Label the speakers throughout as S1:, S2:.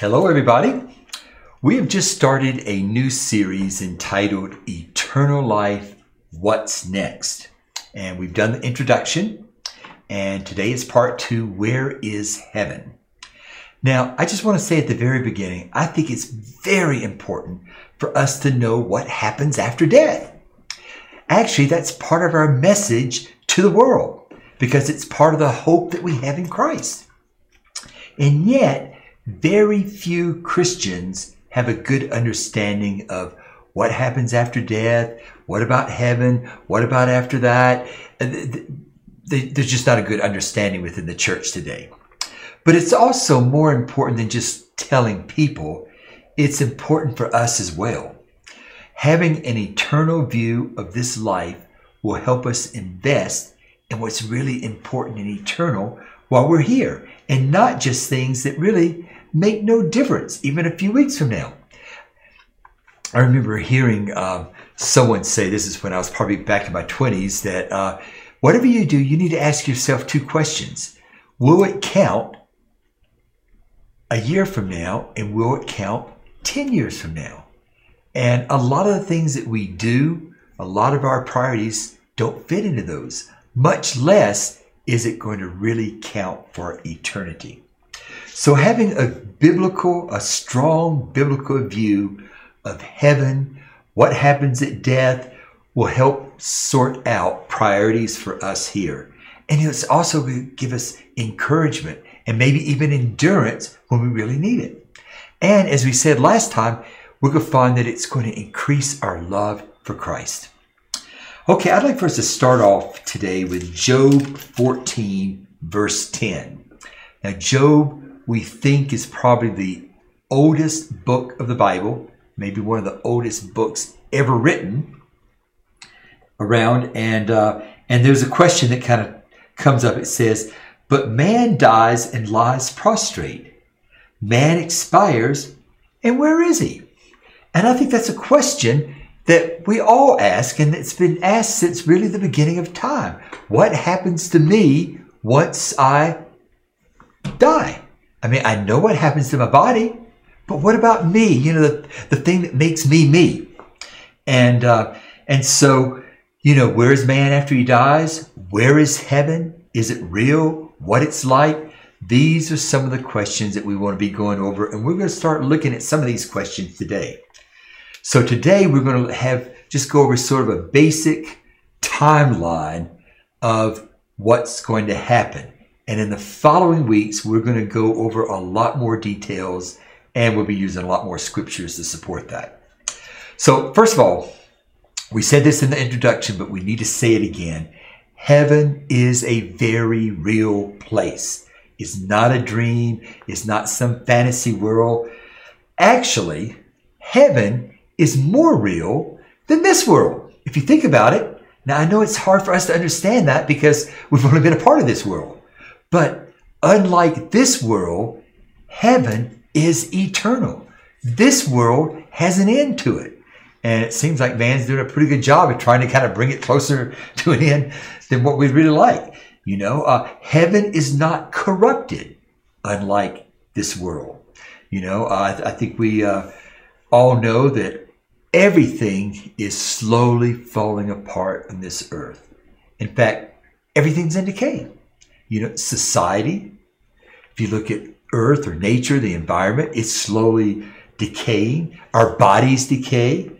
S1: Hello, everybody. We have just started a new series entitled Eternal Life What's Next? And we've done the introduction, and today is part two Where is Heaven? Now, I just want to say at the very beginning, I think it's very important for us to know what happens after death. Actually, that's part of our message to the world because it's part of the hope that we have in Christ. And yet, very few Christians have a good understanding of what happens after death, what about heaven, what about after that. Uh, there's just not a good understanding within the church today. But it's also more important than just telling people, it's important for us as well. Having an eternal view of this life will help us invest in what's really important and eternal while we're here, and not just things that really make no difference even a few weeks from now. I remember hearing uh, someone say, this is when I was probably back in my 20s, that uh, whatever you do, you need to ask yourself two questions. Will it count a year from now, and will it count 10 years from now? And a lot of the things that we do, a lot of our priorities don't fit into those, much less is it going to really count for eternity. So having a biblical, a strong biblical view of heaven, what happens at death, will help sort out priorities for us here. And it's also going to give us encouragement and maybe even endurance when we really need it. And as we said last time, we're going to find that it's going to increase our love for Christ. Okay, I'd like for us to start off today with Job 14, verse 10. Now, Job, we think, is probably the oldest book of the Bible maybe one of the oldest books ever written around. And, uh, and there's a question that kind of comes up. It says, But man dies and lies prostrate. Man expires, and where is he? And I think that's a question that we all ask, and it's been asked since really the beginning of time. What happens to me once I die? I mean, I know what happens to my body. But what about me? You know, the, the thing that makes me me. And, uh, and so, you know, where is man after he dies? Where is heaven? Is it real? What it's like? These are some of the questions that we want to be going over. And we're going to start looking at some of these questions today. So today we're going to have just go over sort of a basic timeline of what's going to happen. And in the following weeks, we're going to go over a lot more details and we'll be using a lot more scriptures to support that. So, first of all, we said this in the introduction, but we need to say it again. Heaven is a very real place. It's not a dream. It's not some fantasy world. Actually, heaven is more real than this world. If you think about it, now I know it's hard for us to understand that because we've only been a part of this world. But unlike this world, heaven is eternal. This world has an end to it. And it seems like man's doing a pretty good job of trying to kind of bring it closer to an end than what we'd really like. You know, uh, heaven is not corrupted, unlike this world. You know, uh, I, I, think we uh, all know that everything is slowly falling apart on this earth. In fact, everything's in decay. You know, society, if you look at earth or nature, the environment, it's slowly decaying. Our bodies decay.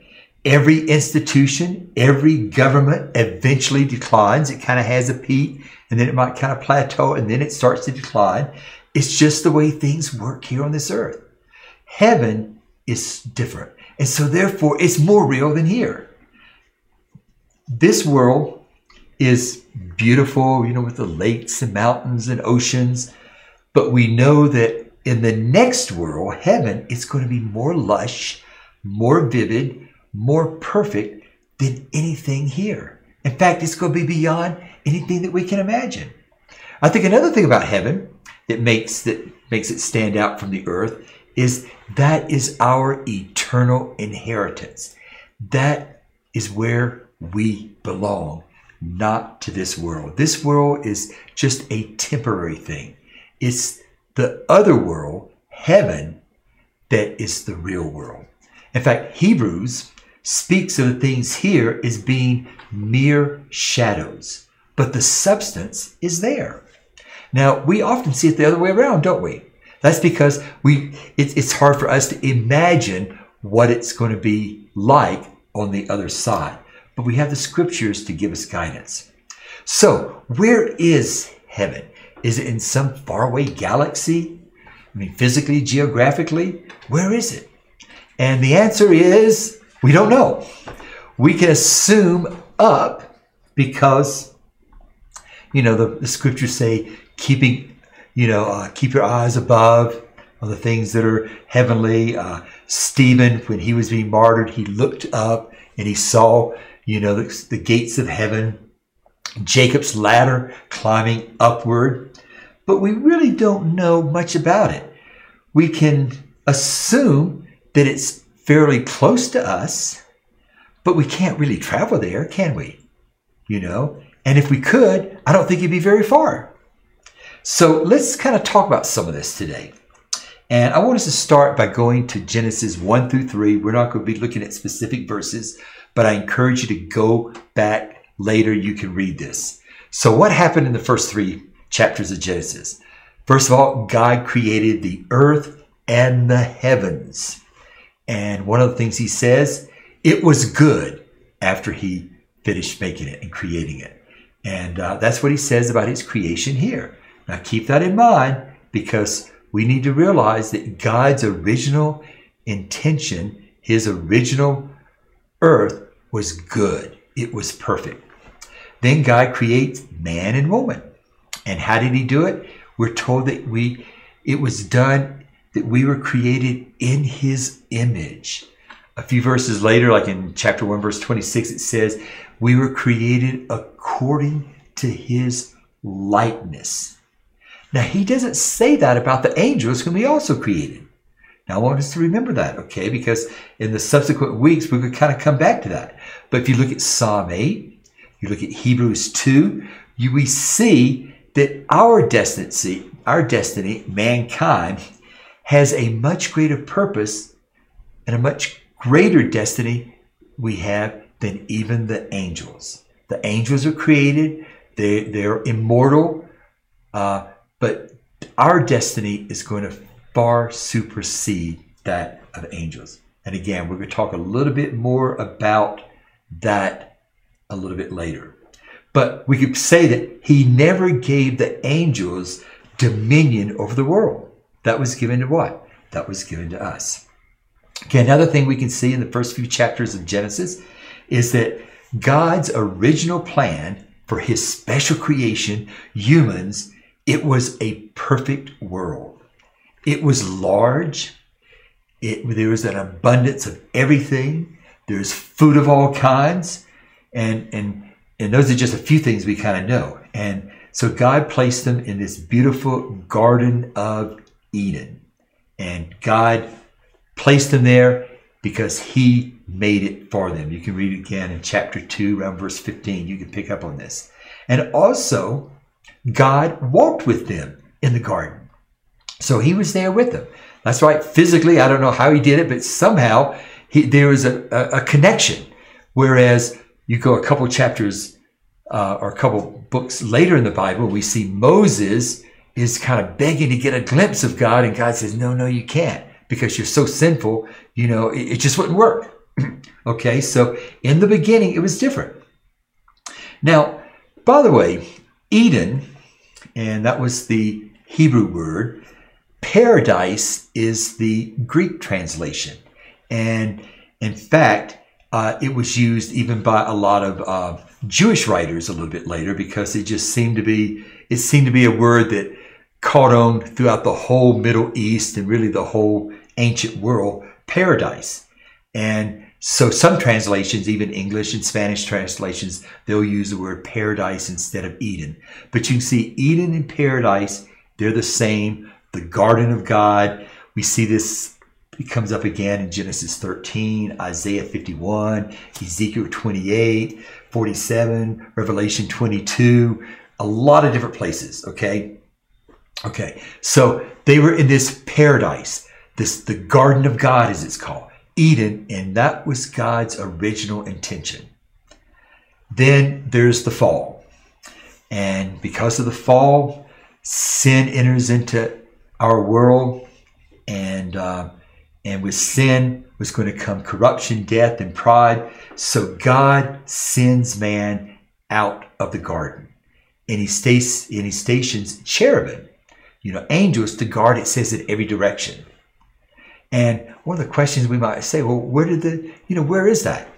S1: Every institution, every government eventually declines. It kind of has a peak and then it might kind of plateau and then it starts to decline. It's just the way things work here on this earth. Heaven is different. And so therefore it's more real than here. This world is beautiful, you know, with the lakes and mountains and oceans. But we know that in the next world, heaven, it's going to be more lush, more vivid, more perfect than anything here. In fact, it's going to be beyond anything that we can imagine. I think another thing about heaven that makes that makes it stand out from the earth is that is our eternal inheritance. That is where we belong, not to this world. This world is just a temporary thing. It's the other world, heaven, that is the real world. In fact, Hebrews speaks of the things here as being mere shadows, but the substance is there. Now, we often see it the other way around, don't we? That's because we it, it's hard for us to imagine what it's going to be like on the other side. But we have the scriptures to give us guidance. So, where is heaven? Is it in some faraway galaxy? I mean, physically, geographically, where is it? And the answer is we don't know. We can assume up because, you know, the, the scriptures say, keeping, you know, uh, keep your eyes above on the things that are heavenly. Uh, Stephen, when he was being martyred, he looked up and he saw, you know, the, the gates of heaven, Jacob's ladder climbing upward. But we really don't know much about it. We can assume that it's fairly close to us, but we can't really travel there, can we? You know? And if we could, I don't think it'd be very far. So let's kind of talk about some of this today. And I want us to start by going to Genesis 1 through 3. We're not going to be looking at specific verses, but I encourage you to go back later. You can read this. So, what happened in the first three chapters of Genesis? First of all, God created the earth and the heavens. And one of the things he says, it was good after he finished making it and creating it. And uh, that's what he says about his creation here. Now, keep that in mind because we need to realize that God's original intention, his original earth, was good. It was perfect. Then God creates man and woman. And how did he do it? We're told that we it was done that we were created in his image. A few verses later, like in chapter 1, verse 26, it says, We were created according to his likeness. Now, he doesn't say that about the angels whom he also created. Now, I want us to remember that, okay? Because in the subsequent weeks, we could kind of come back to that. But if you look at Psalm 8, you look at Hebrews 2, you, we see that our destiny, our destiny, mankind, has a much greater purpose and a much greater destiny we have than even the angels. The angels are created, they, they're immortal, uh, but our destiny is going to far supersede that of angels. And again, we're going to talk a little bit more about that a little bit later. But we could say that he never gave the angels dominion over the world. That was given to what? That was given to us. Okay, another thing we can see in the first few chapters of Genesis is that God's original plan for his special creation, humans, it was a perfect world. It was large. It, there was an abundance of everything. There's food of all kinds. And, and, and those are just a few things we kind of know. And so God placed them in this beautiful Garden of Eden. And God placed them there because He made it for them. You can read it again in chapter 2, around verse 15. You can pick up on this. And also, God walked with them in the garden. So He was there with them. That's right. Physically, I don't know how He did it, but somehow he, there was a, a, a connection. Whereas you go a couple chapters uh, or a couple books later in the Bible, we see Moses is kind of begging to get a glimpse of God, and God says, No, no, you can't because you're so sinful, you know, it, it just wouldn't work. okay, so in the beginning, it was different. Now, by the way, Eden, and that was the Hebrew word, paradise is the Greek translation. And in fact, uh, it was used even by a lot of uh, Jewish writers a little bit later because it just seemed to be it seemed to be a word that caught on throughout the whole Middle East and really the whole ancient world, paradise. And so some translations, even English and Spanish translations, they'll use the word paradise instead of Eden. But you can see Eden and paradise, they're the same. The garden of God, we see this it comes up again in Genesis 13, Isaiah 51, Ezekiel 28, 47, Revelation 22, a lot of different places, okay? Okay, so they were in this paradise. this the Garden of God, as it's called, Eden, and that was God's original intention. Then there's the fall. And because of the fall, sin enters into our world, and uh, and with sin was going to come corruption, death, and pride. So God sends man out of the garden, and he stays and he stations cherubim, you know, angels to guard. It says in every direction. And one of the questions we might say, well, where did the, you know, where is that?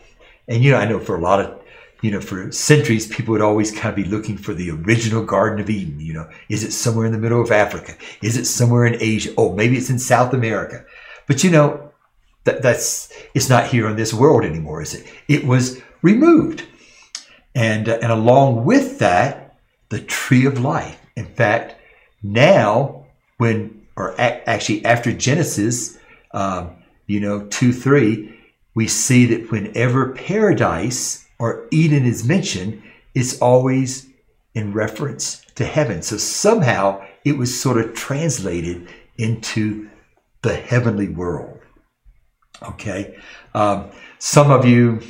S1: And you know, I know for a lot of you know, for centuries, people would always kind of be looking for the original Garden of Eden. You know, is it somewhere in the middle of Africa? Is it somewhere in Asia? Oh, maybe it's in South America. But you know, that, that's it's not here on this world anymore, is it? It was removed, and uh, and along with that, the tree of life. In fact, now when or a- actually after Genesis, um, you know, two three, we see that whenever paradise or Eden is mentioned, it's always in reference to heaven. So somehow it was sort of translated into the heavenly world. Okay. Um, some of you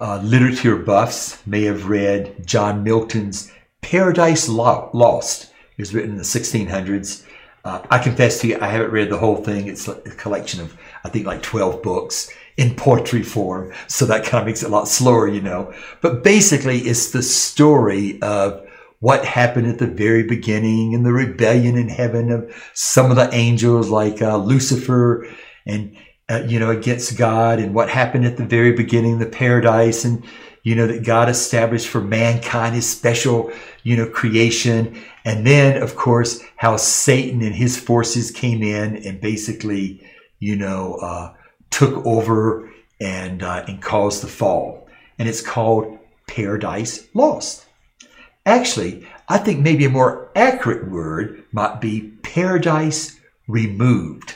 S1: uh, literature buffs may have read John Milton's Paradise Lost. It was written in the 1600s. Uh, I confess to you, I haven't read the whole thing. It's a collection of, I think, like 12 books in poetry form. So that kind of makes it a lot slower, you know. But basically, it's the story of what happened at the very beginning and the rebellion in heaven of some of the angels like uh, Lucifer and, uh, you know, against God and what happened at the very beginning, the paradise and, you know, that God established for mankind his special, you know, creation. And then, of course, how Satan and his forces came in and basically, you know, uh, took over and, uh, and caused the fall. And it's called Paradise Lost. Actually, I think maybe a more accurate word might be paradise removed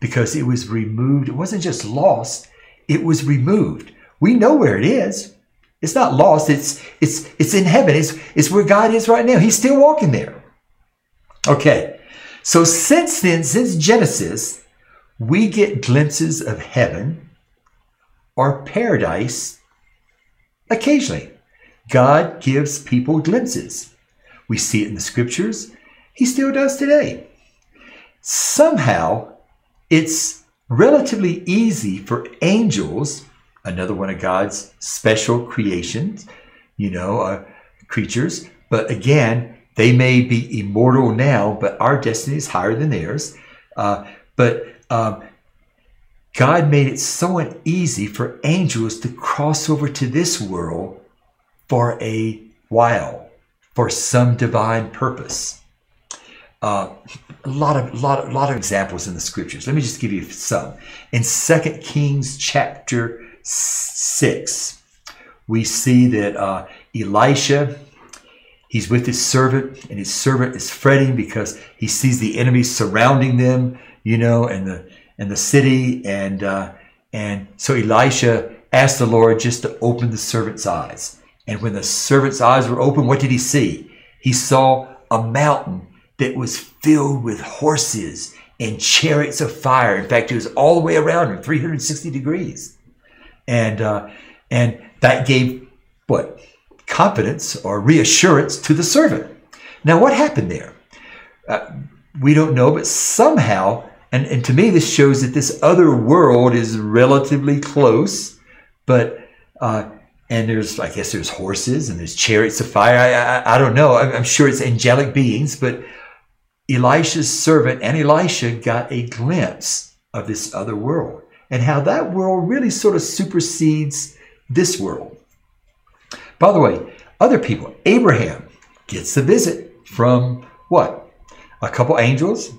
S1: because it was removed. It wasn't just lost, it was removed. We know where it is. It's not lost. It's it's it's in heaven. It's it's where God is right now. He's still walking there. Okay. So since then, since Genesis, we get glimpses of heaven or paradise occasionally. God gives people glimpses. We see it in the scriptures. He still does today. Somehow, it's relatively easy for angels, another one of God's special creations, you know, uh, creatures, but again, they may be immortal now, but our destiny is higher than theirs. Uh, but um, God made it so easy for angels to cross over to this world for a while, for some divine purpose. Uh, a lot of lot of lot of examples in the scriptures. Let me just give you some. In Second Kings chapter six, we see that uh, Elisha he's with his servant, and his servant is fretting because he sees the enemy surrounding them, you know, and the and the city. And, uh, and so Elisha asked the Lord just to open the servant's eyes. And when the servant's eyes were open, what did he see? He saw a mountain that was filled with horses and chariots of fire. In fact, it was all the way around him, 360 degrees. And, uh, and that gave what? Confidence or reassurance to the servant. Now, what happened there? Uh, we don't know, but somehow and, and to me, this shows that this other world is relatively close, but, uh, and there's, I guess there's horses and there's chariots of fire. I, I, I don't know. I'm, I'm sure it's angelic beings, but Elisha's servant and Elisha got a glimpse of this other world and how that world really sort of supersedes this world. By the way, other people, Abraham gets a visit from what? A couple angels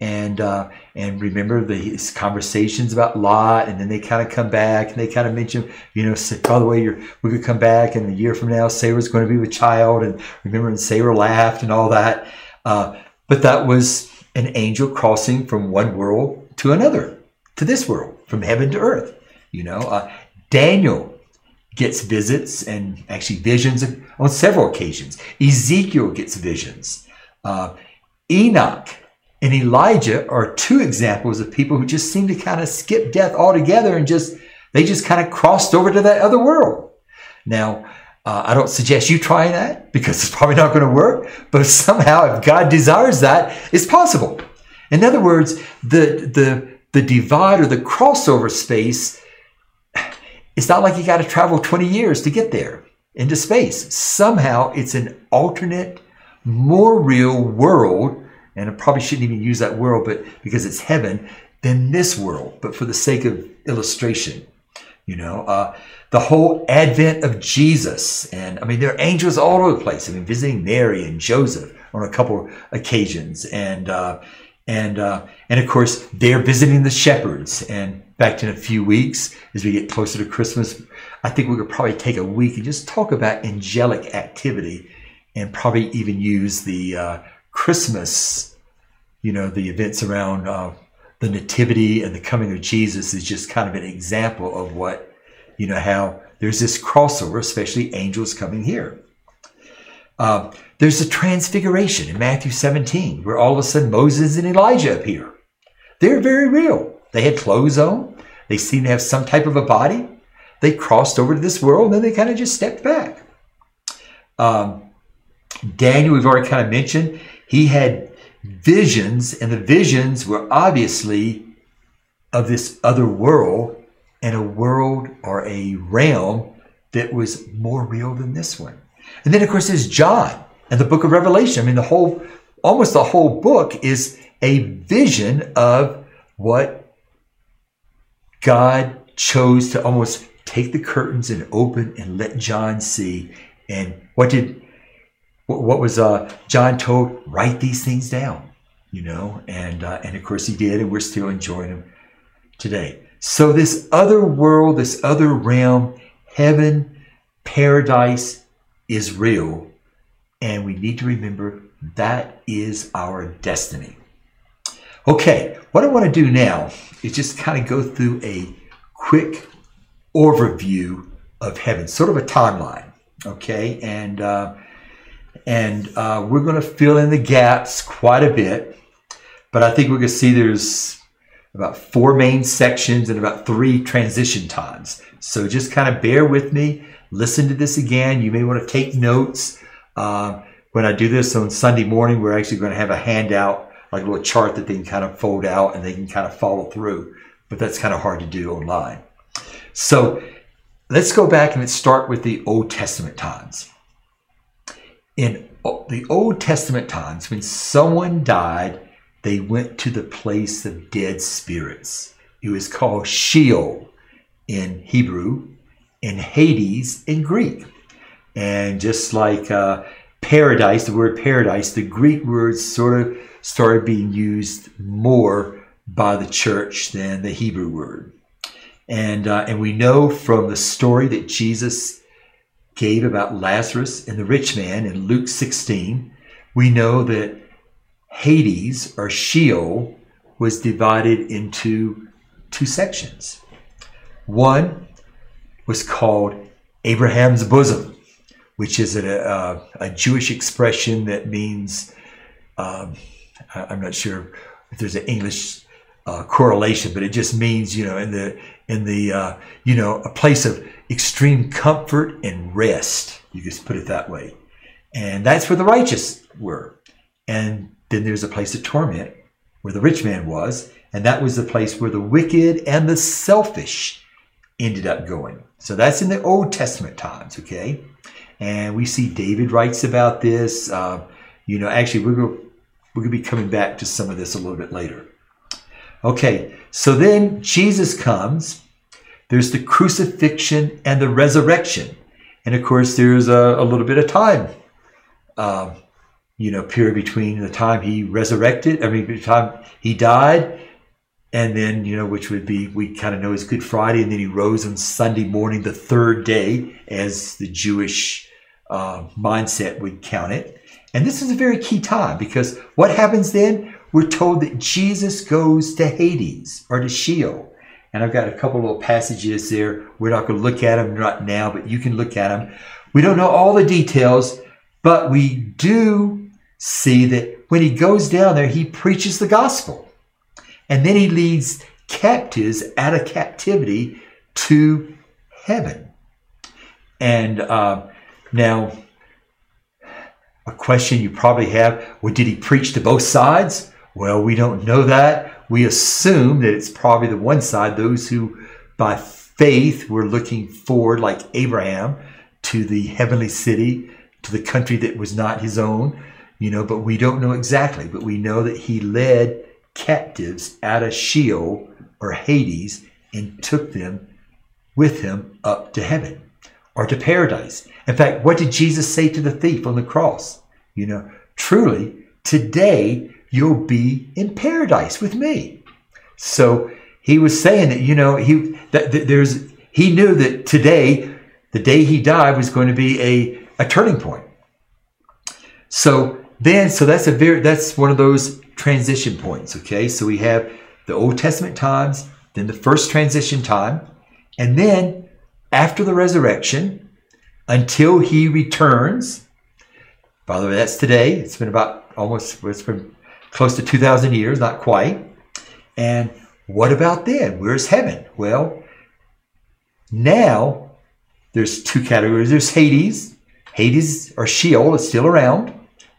S1: and uh, and remember these conversations about Lot, and then they kind of come back and they kind of mention, you know, by the way, you're, we could come back and a year from now, Sarah's going to be with child, and remember, and Sarah laughed and all that. Uh, but that was an angel crossing from one world to another, to this world, from heaven to earth. You know, uh, Daniel gets visits and actually visions on several occasions. Ezekiel gets visions. Uh, Enoch and Elijah are two examples of people who just seem to kind of skip death altogether and just they just kind of crossed over to that other world. Now, uh, I don't suggest you try that because it's probably not going to work, but somehow if God desires that, it's possible. In other words, the the the divide or the crossover space, it's not like you got to travel 20 years to get there into space. Somehow it's an alternate, more real world and I probably shouldn't even use that world, but because it's heaven, than this world. But for the sake of illustration, you know, uh, the whole advent of Jesus, and I mean, there are angels all over the place. I mean, visiting Mary and Joseph on a couple occasions, and uh, and uh, and of course, they're visiting the shepherds. And back in a few weeks, as we get closer to Christmas, I think we could probably take a week and just talk about angelic activity, and probably even use the uh, Christmas, you know, the events around uh, the Nativity and the coming of Jesus is just kind of an example of what, you know, how there's this crossover, especially angels coming here. Uh, there's a transfiguration in Matthew 17, where all of a sudden Moses and Elijah appear. They're very real. They had clothes on. They seem to have some type of a body. They crossed over to this world and then they kind of just stepped back. Um, Daniel, we've already kind of mentioned, he had visions, and the visions were obviously of this other world and a world or a realm that was more real than this one. And then, of course, there's John and the book of Revelation. I mean, the whole, almost the whole book is a vision of what God chose to almost take the curtains and open and let John see. And what did what was uh, John told? Write these things down, you know, and uh, and of course he did, and we're still enjoying them today. So this other world, this other realm, heaven, paradise is real, and we need to remember that is our destiny. Okay, what I want to do now is just kind of go through a quick overview of heaven, sort of a timeline. Okay, and uh, and uh, we're going to fill in the gaps quite a bit. But I think we're going to see there's about four main sections and about three transition times. So just kind of bear with me. Listen to this again. You may want to take notes. Uh, when I do this on Sunday morning, we're actually going to have a handout, like a little chart that they can kind of fold out and they can kind of follow through. But that's kind of hard to do online. So let's go back and let's start with the Old Testament times in the Old Testament times, when someone died, they went to the place of dead spirits. It was called Sheol in Hebrew and Hades in Greek. And just like uh, paradise, the word paradise, the Greek word sort of started being used more by the church than the Hebrew word. And, uh, and we know from the story that Jesus gave about Lazarus and the rich man in Luke 16, we know that Hades or Sheol was divided into two sections. One was called Abraham's bosom, which is a, a, a Jewish expression that means, um, I'm not sure if there's an English uh, correlation, but it just means, you know, in the, in the, uh, you know, a place of extreme comfort and rest. You just put it that way. And that's where the righteous were. And then there's a place of torment where the rich man was. And that was the place where the wicked and the selfish ended up going. So that's in the Old Testament times, okay? And we see David writes about this. Uh, you know, actually, we're going we're going to be coming back to some of this a little bit later. Okay, so then Jesus comes there's the crucifixion and the resurrection. And of course, there's a, a little bit of time, uh, you know, period between the time he resurrected, I mean, the time he died, and then, you know, which would be, we kind of know is Good Friday, and then he rose on Sunday morning, the third day, as the Jewish uh, mindset would count it. And this is a very key time because what happens then? We're told that Jesus goes to Hades or to Sheol. And I've got a couple little passages there. We're not going to look at them right now, but you can look at them. We don't know all the details, but we do see that when he goes down there, he preaches the gospel. And then he leads captives out of captivity to heaven. And uh, now, a question you probably have well, did he preach to both sides? Well, we don't know that. We assume that it's probably the one side, those who by faith were looking forward, like Abraham, to the heavenly city, to the country that was not his own, you know, but we don't know exactly. But we know that he led captives out of Sheol or Hades and took them with him up to heaven or to paradise. In fact, what did Jesus say to the thief on the cross? You know, truly, today you'll be in paradise with me. So he was saying that, you know, he that, that there's he knew that today, the day he died, was going to be a, a turning point. So then, so that's a very that's one of those transition points. Okay, so we have the Old Testament times, then the first transition time, and then after the resurrection, until he returns. By the way, that's today. It's been about almost it's been close to two thousand years, not quite. And what about then? Where's heaven? Well, now there's two categories. There's Hades. Hades or Sheol is still around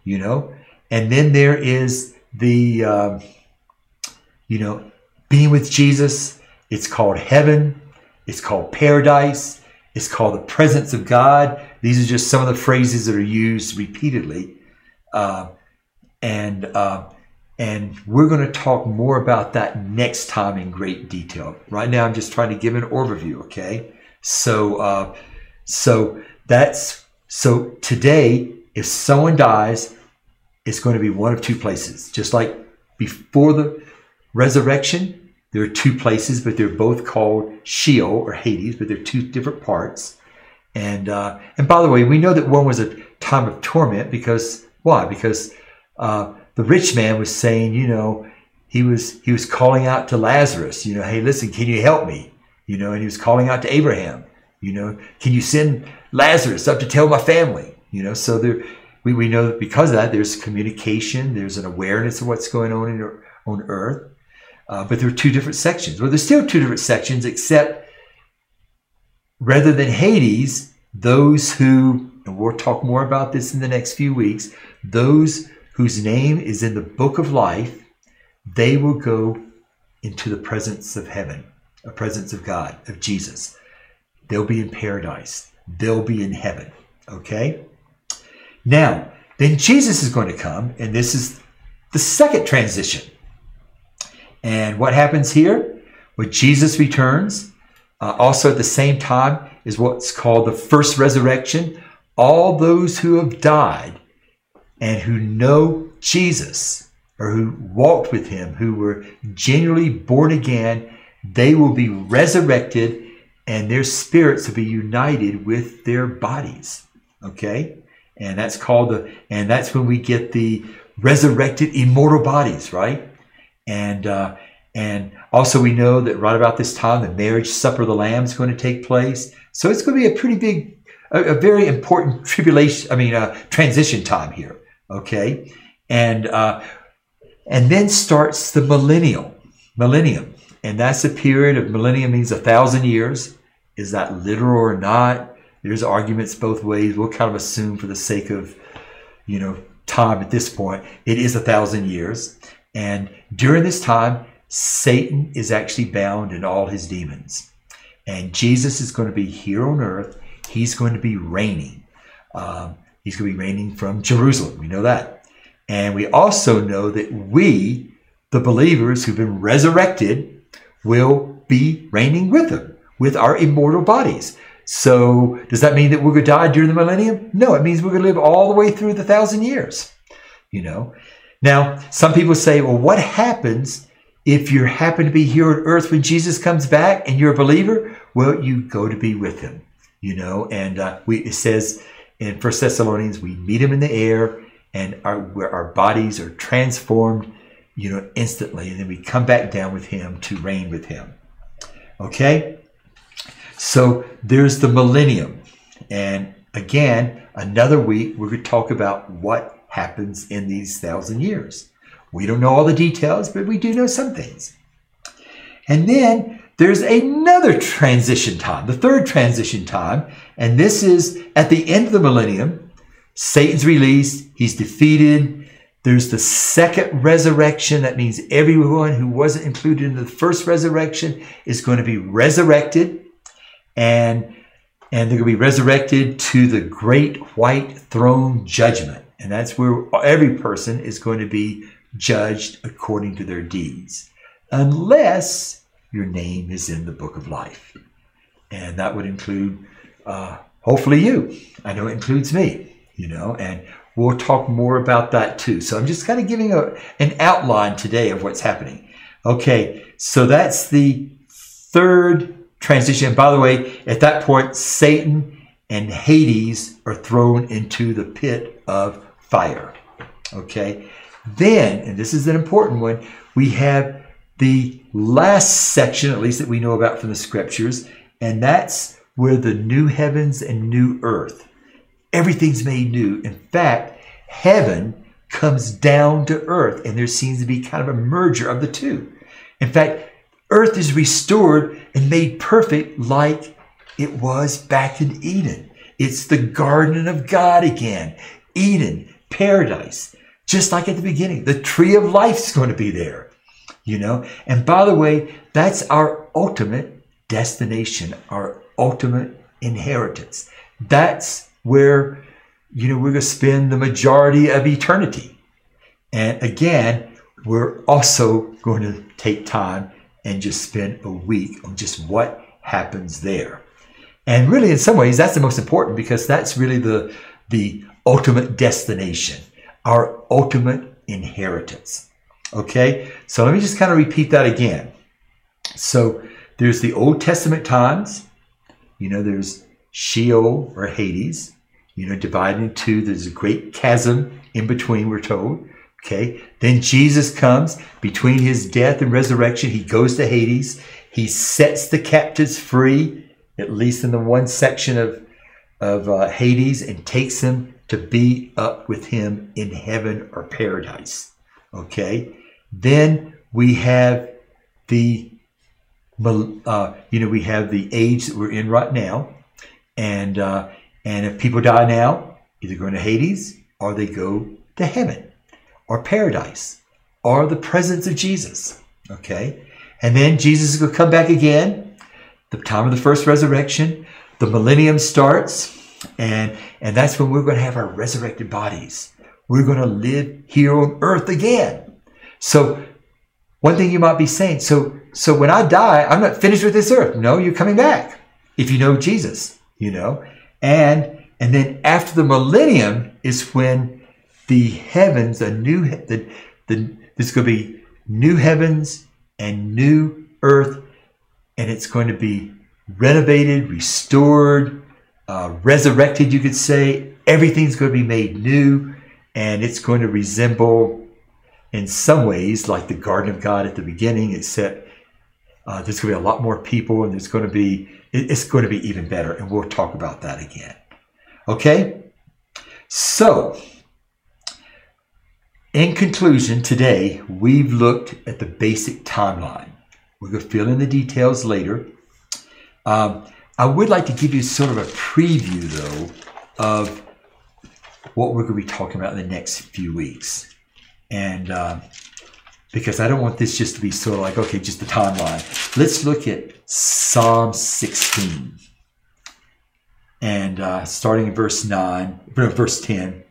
S1: you know. And then there is the, uh, you know, being with Jesus. It's called heaven. It's called paradise. It's called the presence of God. These are just some of the phrases that are used repeatedly. Uh, and uh, and we're going to talk more about that next time in great detail. Right now, I'm just trying to give an overview. Okay, so uh, so that's so today. If someone dies, it's going to be one of two places. Just like before the resurrection, there are two places, but they're both called Sheol or Hades, but they're two different parts. And uh, and by the way, we know that one was a time of torment because why? Because uh, the rich man was saying, you know, he was he was calling out to Lazarus, you know, hey, listen, can you help me? You know, and he was calling out to Abraham, you know, can you send Lazarus up to tell my family? You know, so there we, we know that because of that, there's communication, there's an awareness of what's going on in, on Earth. Uh, but there are two different sections. Well, there's still two different sections, except rather than Hades, those who, and we'll talk more about this in the next few weeks, those whose name is in the book of life, they will go into the presence of heaven, a presence of God, of Jesus. They'll be in paradise. They'll be in heaven. Okay? Now, then Jesus is going to come, and this is the second transition. And what happens here? When Jesus returns, uh, also at the same time is what's called the first resurrection. All those who have died and who know Jesus or who walked with him, who were genuinely born again, they will be resurrected and their spirits will be united with their bodies. Okay? And that's called the and that's when we get the resurrected immortal bodies right? And uh, and also we know that right about this time the marriage supper of the lamb is going to take place. So it's going to be a pretty big a, a very important tribulation i mean uh, transition time here okay? And uh, and then starts the millennial millennium. And that's a period of millennium means a thousand years. Is that literal or not there's arguments both ways. We'll kind of assume for the sake of, you know, time at this point, it is a thousand years. And during this time, Satan is actually bound in all his demons. And Jesus is going to be here on earth. He's going to be reigning. Um, he's going to be reigning from Jerusalem. We know that. And we also know that we, the believers who've been resurrected, will be reigning with him, with our immortal bodies. So does that mean that we're going to die during the millennium? No, it means we're going to live all the way through the thousand years. You know. Now, some people say, well, what happens if you happen to be here on earth when Jesus comes back and you're a believer? Well, you go to be with him. You know, and uh, we it says in First Thessalonians, we meet him in the air, and our where our bodies are transformed, you know, instantly, and then we come back down with him to reign with him. Okay. So there's the millennium. And again, another week, we're going to talk about what happens in these thousand years. We don't know all the details, but we do know some things. And then there's another transition time, the third transition time, and this is at the end of the millennium. Satan's released, he's defeated. There's the second resurrection. That means everyone who wasn't included in the first resurrection is going to be resurrected. And and they're going to be resurrected to the great white throne judgment. And that's where every person is going to be judged according to their deeds, unless your name is in the book of life. And that would include, uh, hopefully, you. I know it includes me, you know, and we'll talk more about that too. So I'm just kind of giving a, an outline today of what's happening. Okay, so that's the third transition. And by the way, at that point, Satan and Hades are thrown into the pit of fire. Okay. Then, and this is an important one, we have the last section, at least that we know about from the scriptures, and that's where the new heavens and new earth, everything's made new. In fact, heaven comes down to earth, and there seems to be kind of a merger of the two. In fact, earth is restored and made perfect like it was back in Eden. It's the garden of God again. Eden, paradise, just like at the beginning. The tree of life is going to be there, you know. And by the way, that's our ultimate destination, our ultimate inheritance. That's where, you know, we're going to spend the majority of eternity. And again, we're also going to take time and just spend a week on just what happens there. And really, in some ways, that's the most important because that's really the, the ultimate destination, our ultimate inheritance. Okay, so let me just kind of repeat that again. So there's the Old Testament times, you know, there's Sheol or Hades, you know, divided into two. There's a great chasm in between, we're told. Okay. Then Jesus comes between his death and resurrection. He goes to Hades. He sets the captives free, at least in the one section of, of uh, Hades, and takes them to be up with him in heaven or paradise. Okay. Then we have the, uh, you know, we have the age that we're in right now. And, uh, and if people die now, either go to Hades or they go to heaven or paradise or the presence of Jesus. Okay? And then Jesus is going to come back again, the time of the first resurrection. The millennium starts, and, and that's when we're going to have our resurrected bodies. We're going to live here on earth again. So, one thing you might be saying, so, so when I die, I'm not finished with this earth. No, you're coming back if you know Jesus, you know. And, and then after the millennium is when the heavens, a new the, the there's going to be new heavens and new earth, and it's going to be renovated, restored, uh, resurrected. You could say everything's going to be made new, and it's going to resemble, in some ways, like the Garden of God at the beginning, except uh, there's going to be a lot more people, and there's going to be it's going to be even better, and we'll talk about that again. Okay, so in conclusion, today we've looked at the basic timeline. We're going to fill in the details later. Um, I would like to give you sort of a preview, though, of what we're going to be talking about in the next few weeks. And uh, because I don't want this just to be sort of like, okay, just the timeline. Let's look at Psalm 16. And uh, starting in verse 9, verse 10,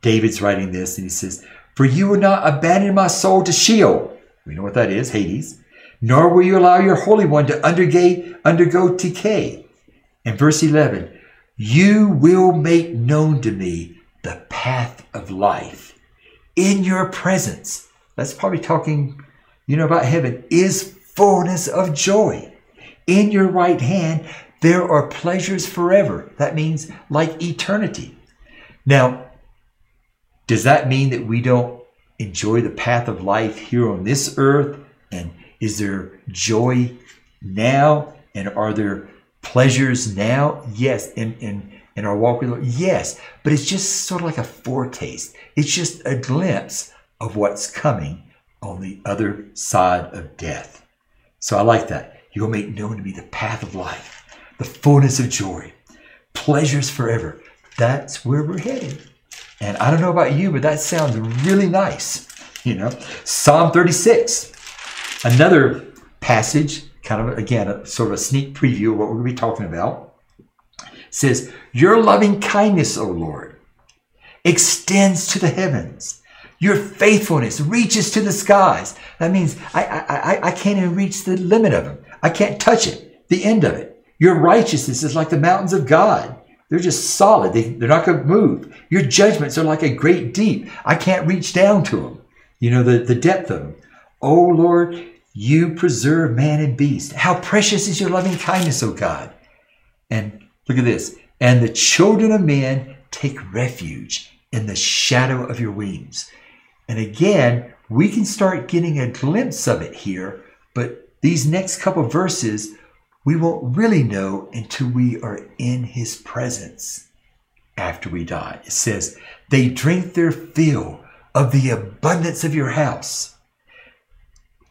S1: David's writing this and he says, for you will not abandon my soul to Sheol. We know what that is, Hades. Nor will you allow your Holy One to undergo, undergo decay. And verse 11, you will make known to me the path of life. In your presence, that's probably talking, you know, about heaven, is fullness of joy. In your right hand, there are pleasures forever. That means like eternity. Now, does that mean that we don't enjoy the path of life here on this earth? And is there joy now? And are there pleasures now? Yes. And, and, in our walk with Lord? Yes, but it's just sort of like a foretaste. It's just a glimpse of what's coming on the other side of death. So I like that. You'll make known to me the path of life, the fullness of joy, pleasures forever. That's where we're headed. And I don't know about you, but that sounds really nice. You know, Psalm 36, another passage, kind of again, a, sort of a sneak preview of what we're going to be talking about, says, Your loving kindness, O Lord, extends to the heavens. Your faithfulness reaches to the skies. That means I, I, I, I can't even reach the limit of them. I can't touch it, the end of it. Your righteousness is like the mountains of God. They're just solid. They, they're not going to move. Your judgments are like a great deep. I can't reach down to them. You know, the, the depth of them. Oh Lord, you preserve man and beast. How precious is your loving kindness, O God. And look at this. And the children of men take refuge in the shadow of your wings. And again, we can start getting a glimpse of it here, but these next couple verses, we won't really know until we are in his presence after we die. It says, they drink their fill of the abundance of your house,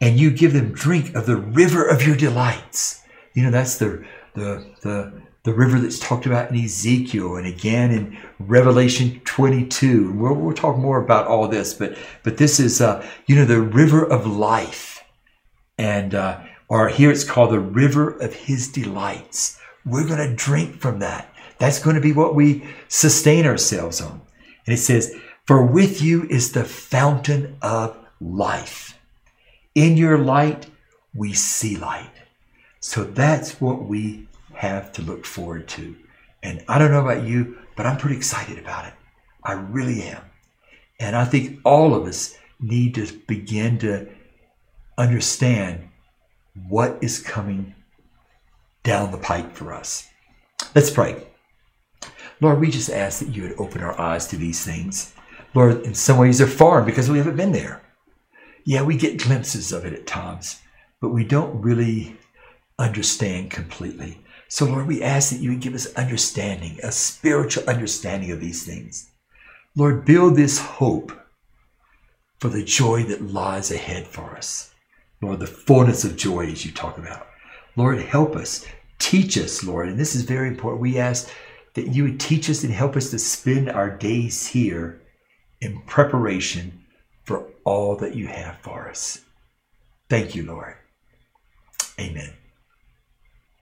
S1: and you give them drink of the river of your delights. You know, that's the the the the river that's talked about in Ezekiel and again in Revelation 22. We'll, we'll talk more about all this, but but this is uh, you know the river of life, and uh, or here it's called the river of His delights. We're going to drink from that. That's going to be what we sustain ourselves on. And it says, "For with you is the fountain of life. In your light we see light." So that's what we have to look forward to. And I don't know about you, but I'm pretty excited about it. I really am. And I think all of us need to begin to understand what is coming down the pike for us. Let's pray. Lord, we just ask that you would open our eyes to these things. Lord, in some ways they're foreign because we haven't been there. Yeah, we get glimpses of it at times, but we don't really understand completely. So, Lord, we ask that you would give us understanding, a spiritual understanding of these things. Lord, build this hope for the joy that lies ahead for us. Lord, the fullness of joy as you talk about. Lord, help us, teach us, Lord. And this is very important. We ask that you would teach us and help us to spend our days here in preparation for all that you have for us. Thank you, Lord. Amen.